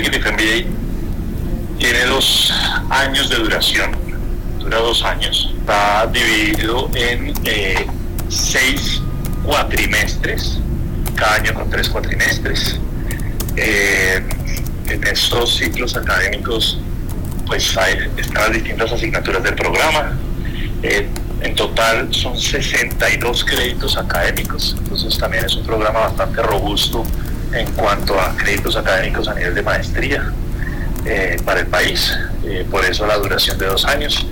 Executive MBA tiene dos años de duración, dura dos años, está dividido en eh, seis cuatrimestres, cada año con tres cuatrimestres. Eh, en estos ciclos académicos, pues hay, están las distintas asignaturas del programa. Eh, en total son 62 créditos académicos, entonces también es un programa bastante robusto en cuanto a créditos académicos a nivel de maestría eh, para el país, eh, por eso la duración de dos años.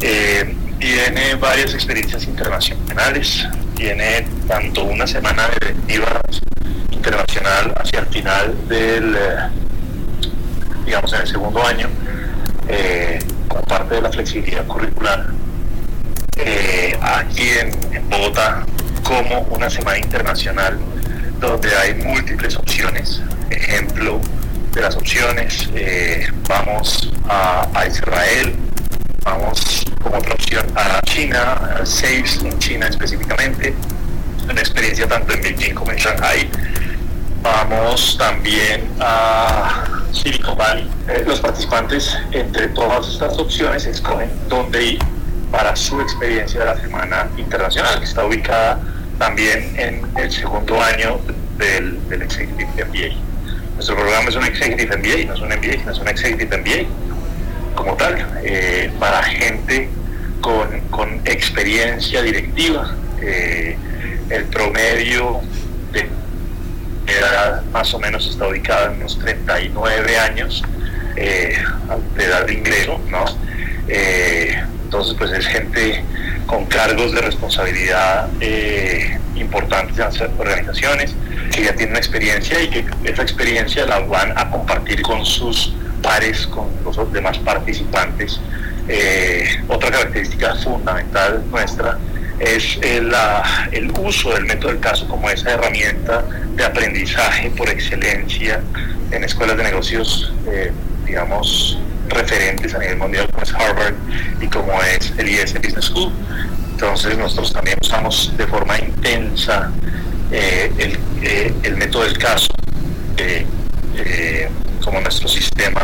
Eh, tiene varias experiencias internacionales, tiene tanto una semana de directiva internacional hacia el final del, digamos, en el segundo año, como parte de la flexibilidad curricular aquí en Bogotá, como una semana internacional donde hay múltiples opciones. Ejemplo de las opciones, eh, vamos a, Israel, vamos como otra opción a China, a SAFES en China específicamente, una experiencia tanto en Beijing como en Shanghai. Vamos también a Silicon Valley. Eh, los participantes entre todas estas opciones escogen dónde ir para su experiencia de la Semana Internacional, que está ubicada también en el segundo año del, del Executive MBA. Nuestro programa es un Executive MBA, no es un MBA, no es un Executive MBA como tal, eh, para gente con, con experiencia directiva. Eh, el promedio de edad más o menos está ubicado en unos 39 años eh, de edad de ingreso, ¿no? entonces, pues es gente con cargos de responsabilidad eh, importantes en las organizaciones, que ya tienen experiencia y que esa experiencia la van a compartir con sus pares, con los demás participantes. Eh, otra característica fundamental nuestra es el, el, uso del método del caso como esa herramienta de aprendizaje por excelencia en escuelas de negocios, eh, digamos, referentes a nivel mundial como es Harvard y como es el IS Business School. Entonces nosotros también usamos de forma intensa eh, el, eh, el, método del caso eh, como nuestro sistema